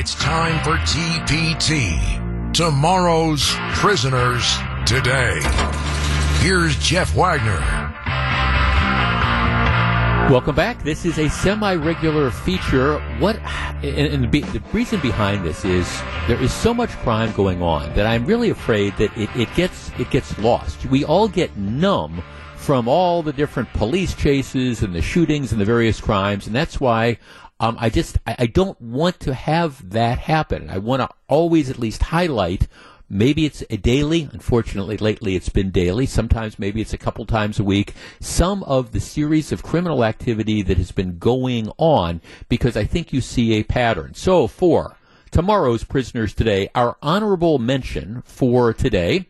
It's time for TPT. Tomorrow's prisoners today. Here's Jeff Wagner. Welcome back. This is a semi-regular feature. What, and, and the, reason behind this is there is so much crime going on that I'm really afraid that it, it gets it gets lost. We all get numb from all the different police chases and the shootings and the various crimes, and that's why um, I just I, I don't want to have that happen. I want to always at least highlight Maybe it's a daily. Unfortunately, lately it's been daily. Sometimes maybe it's a couple times a week. Some of the series of criminal activity that has been going on because I think you see a pattern. So for tomorrow's prisoners today, our honorable mention for today.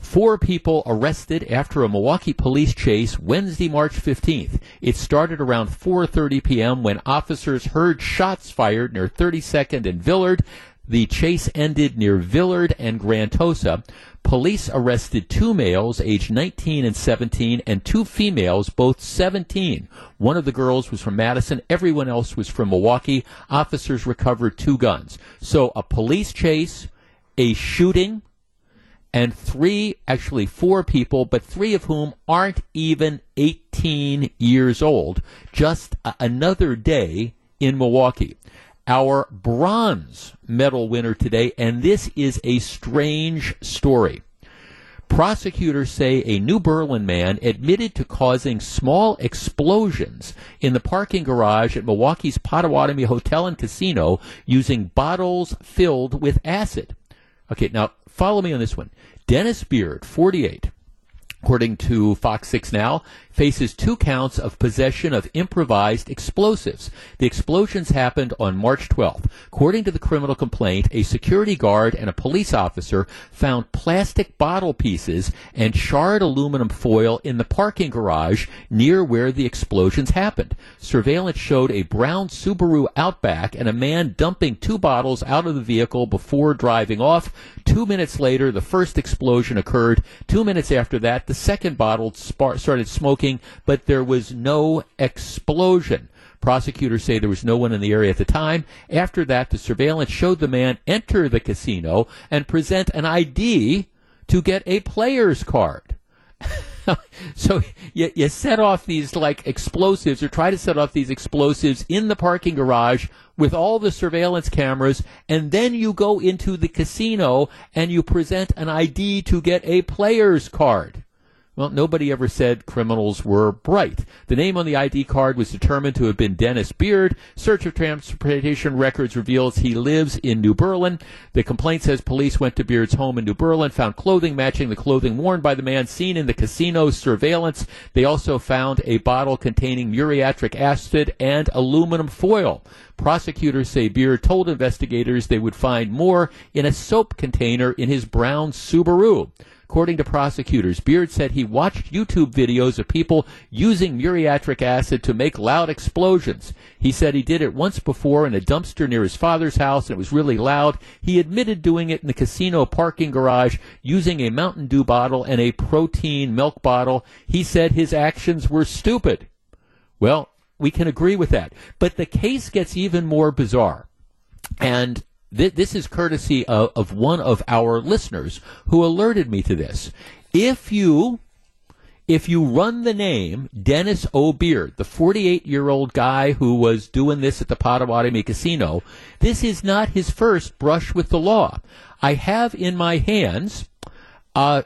Four people arrested after a Milwaukee police chase Wednesday, March 15th. It started around 4:30 p.m. when officers heard shots fired near 32nd and Villard. The chase ended near Villard and Grantosa. Police arrested two males, aged 19 and 17, and two females, both 17. One of the girls was from Madison. Everyone else was from Milwaukee. Officers recovered two guns. So a police chase, a shooting, and three, actually four people, but three of whom aren't even 18 years old. Just a- another day in Milwaukee our bronze medal winner today, and this is a strange story. Prosecutors say a New Berlin man admitted to causing small explosions in the parking garage at Milwaukee's Potawatomi Hotel and Casino using bottles filled with acid. Okay, now follow me on this one. Dennis Beard, 48, according to Fox 6 Now, faces two counts of possession of improvised explosives. The explosions happened on March 12th. According to the criminal complaint, a security guard and a police officer found plastic bottle pieces and charred aluminum foil in the parking garage near where the explosions happened. Surveillance showed a brown Subaru Outback and a man dumping two bottles out of the vehicle before driving off. Two minutes later, the first explosion occurred. Two minutes after that, the second bottle started smoking but there was no explosion. Prosecutors say there was no one in the area at the time. After that, the surveillance showed the man enter the casino and present an ID to get a player's card. so you, you set off these like explosives or try to set off these explosives in the parking garage with all the surveillance cameras and then you go into the casino and you present an ID to get a player's card. Well, nobody ever said criminals were bright. The name on the ID card was determined to have been Dennis Beard. Search of transportation records reveals he lives in New Berlin. The complaint says police went to Beard's home in New Berlin, found clothing matching the clothing worn by the man seen in the casino surveillance. They also found a bottle containing muriatic acid and aluminum foil. Prosecutors say Beard told investigators they would find more in a soap container in his brown Subaru. According to prosecutors, Beard said he watched YouTube videos of people using muriatic acid to make loud explosions. He said he did it once before in a dumpster near his father's house and it was really loud. He admitted doing it in the casino parking garage using a Mountain Dew bottle and a protein milk bottle. He said his actions were stupid. Well, we can agree with that. But the case gets even more bizarre. And th- this is courtesy of, of one of our listeners who alerted me to this. If you if you run the name Dennis O'Beard, the 48 year old guy who was doing this at the Potawatomi Casino, this is not his first brush with the law. I have in my hands, uh,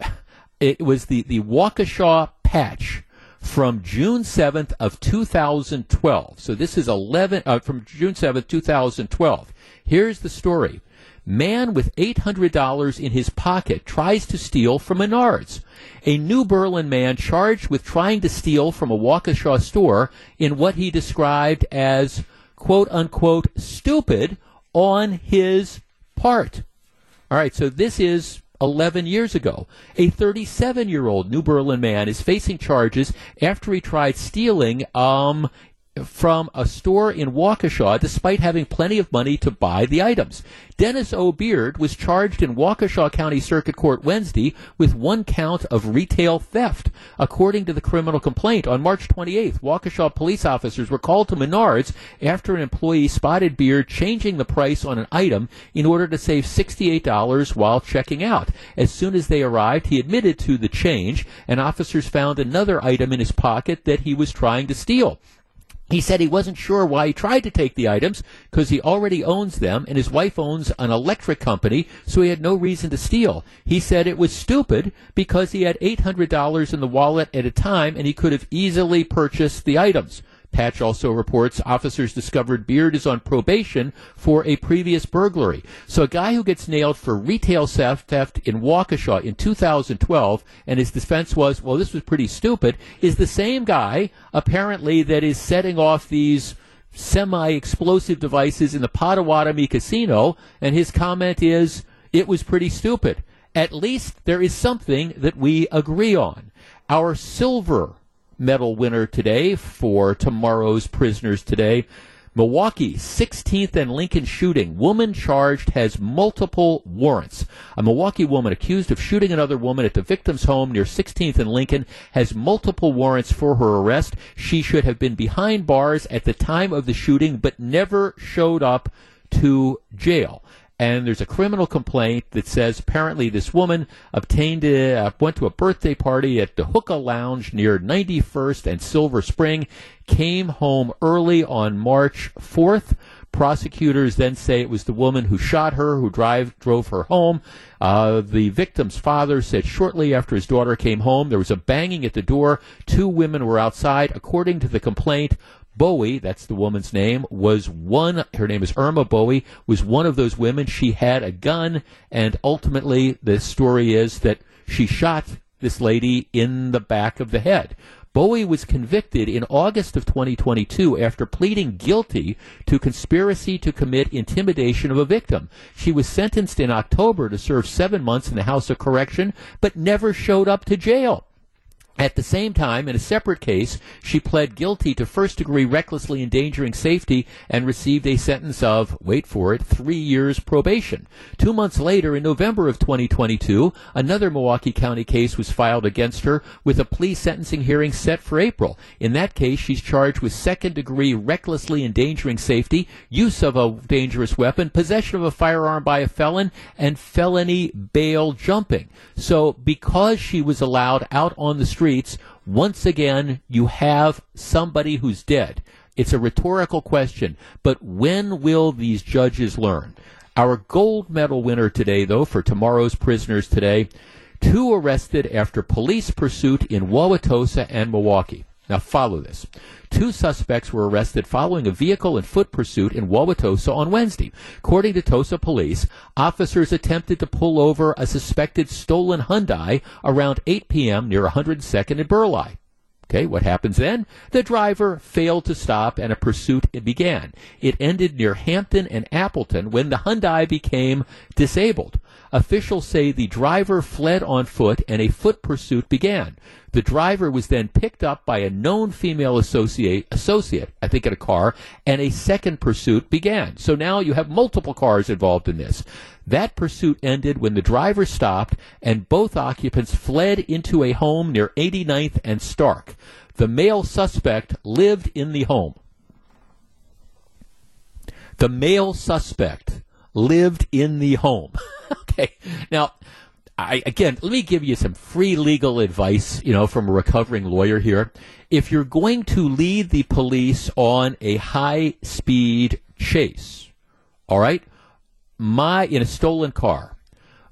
it was the, the Waukesha patch from June 7th of 2012. So this is 11, uh, from June 7th, 2012. Here's the story. Man with $800 in his pocket tries to steal from Menards. A New Berlin man charged with trying to steal from a Waukesha store in what he described as quote unquote stupid on his part. All right, so this is 11 years ago. A 37 year old New Berlin man is facing charges after he tried stealing um, from a store in Waukesha despite having plenty of money to buy the items. Dennis O'Beard was charged in Waukesha County Circuit Court Wednesday with one count of retail theft. According to the criminal complaint, on March 28th, Waukesha police officers were called to Menards after an employee spotted Beard changing the price on an item in order to save $68 while checking out. As soon as they arrived, he admitted to the change, and officers found another item in his pocket that he was trying to steal. He said he wasn't sure why he tried to take the items because he already owns them and his wife owns an electric company, so he had no reason to steal. He said it was stupid because he had $800 in the wallet at a time and he could have easily purchased the items. Patch also reports officers discovered Beard is on probation for a previous burglary. So a guy who gets nailed for retail theft, in Waukesha in 2012, and his defense was, well, this was pretty stupid, is the same guy apparently that is setting off these semi-explosive devices in the Potawatomi casino, and his comment is, it was pretty stupid. At least there is something that we agree on. Our silver medal winner today for tomorrow's Prisoners Today. Milwaukee, 16th and Lincoln shooting. Woman charged has multiple warrants. A Milwaukee woman accused of shooting another woman at the victim's home near 16th and Lincoln has multiple warrants for her arrest. She should have been behind bars at the time of the shooting, but never showed up to jail and there's a criminal complaint that says apparently this woman obtained a, uh, went to a birthday party at the Hookah Lounge near 91st and Silver Spring, came home early on March 4th. Prosecutors then say it was the woman who shot her who drive, drove her home. Uh, the victim's father said shortly after his daughter came home, there was a banging at the door. Two women were outside. According to the complaint, Bowie, that's the woman's name, was one, her name is Irma Bowie, was one of those women. She had a gun, and ultimately the story is that she shot this lady in the back of the head. Bowie was convicted in August of 2022 after pleading guilty to conspiracy to commit intimidation of a victim. She was sentenced in October to serve seven months in the House of Correction, but never showed up to jail. At the same time, in a separate case, she pled guilty to first degree recklessly endangering safety and received a sentence of, wait for it, three years probation. Two months later, in November of 2022, another Milwaukee County case was filed against her with a plea sentencing hearing set for April. In that case, she's charged with second degree recklessly endangering safety, use of a dangerous weapon, possession of a firearm by a felon, and felony bail jumping. So because she was allowed out on the street, streets, once again, you have somebody who's dead. It's a rhetorical question, but when will these judges learn? Our gold medal winner today, though, for tomorrow's prisoners today, two arrested after police pursuit in Wauwatosa and Milwaukee. Now follow this. Two suspects were arrested following a vehicle and foot pursuit in Wauwatosa on Wednesday. According to Tosa police, officers attempted to pull over a suspected stolen Hyundai around 8 p.m. near 102nd and Burleigh. Okay, what happens then? The driver failed to stop and a pursuit began. It ended near Hampton and Appleton when the Hyundai became disabled. Officials say the driver fled on foot and a foot pursuit began. The driver was then picked up by a known female associate, associate, I think in a car, and a second pursuit began. So now you have multiple cars involved in this. That pursuit ended when the driver stopped and both occupants fled into a home near 89th and Stark. The male suspect lived in the home. The male suspect lived in the home. okay. Now, I, again, let me give you some free legal advice, you know, from a recovering lawyer here. If you're going to lead the police on a high speed chase, all right, my, in a stolen car,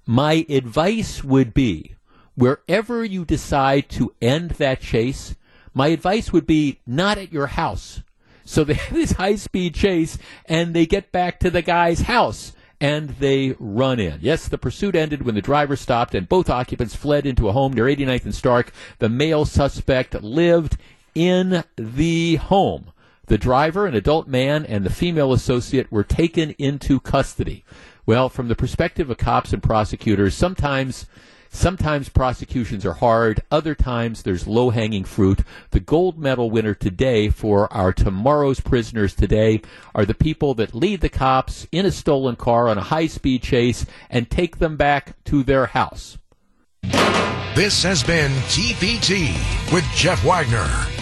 my advice would be wherever you decide to end that chase, my advice would be not at your house. So they have this high speed chase and they get back to the guy's house and they run in. Yes, the pursuit ended when the driver stopped and both occupants fled into a home near 89th and Stark. The male suspect lived in the home. The driver, an adult man, and the female associate were taken into custody. Well, from the perspective of cops and prosecutors, sometimes Sometimes prosecutions are hard, other times there's low hanging fruit. The gold medal winner today for our tomorrow's prisoners today are the people that lead the cops in a stolen car on a high speed chase and take them back to their house. This has been TPT with Jeff Wagner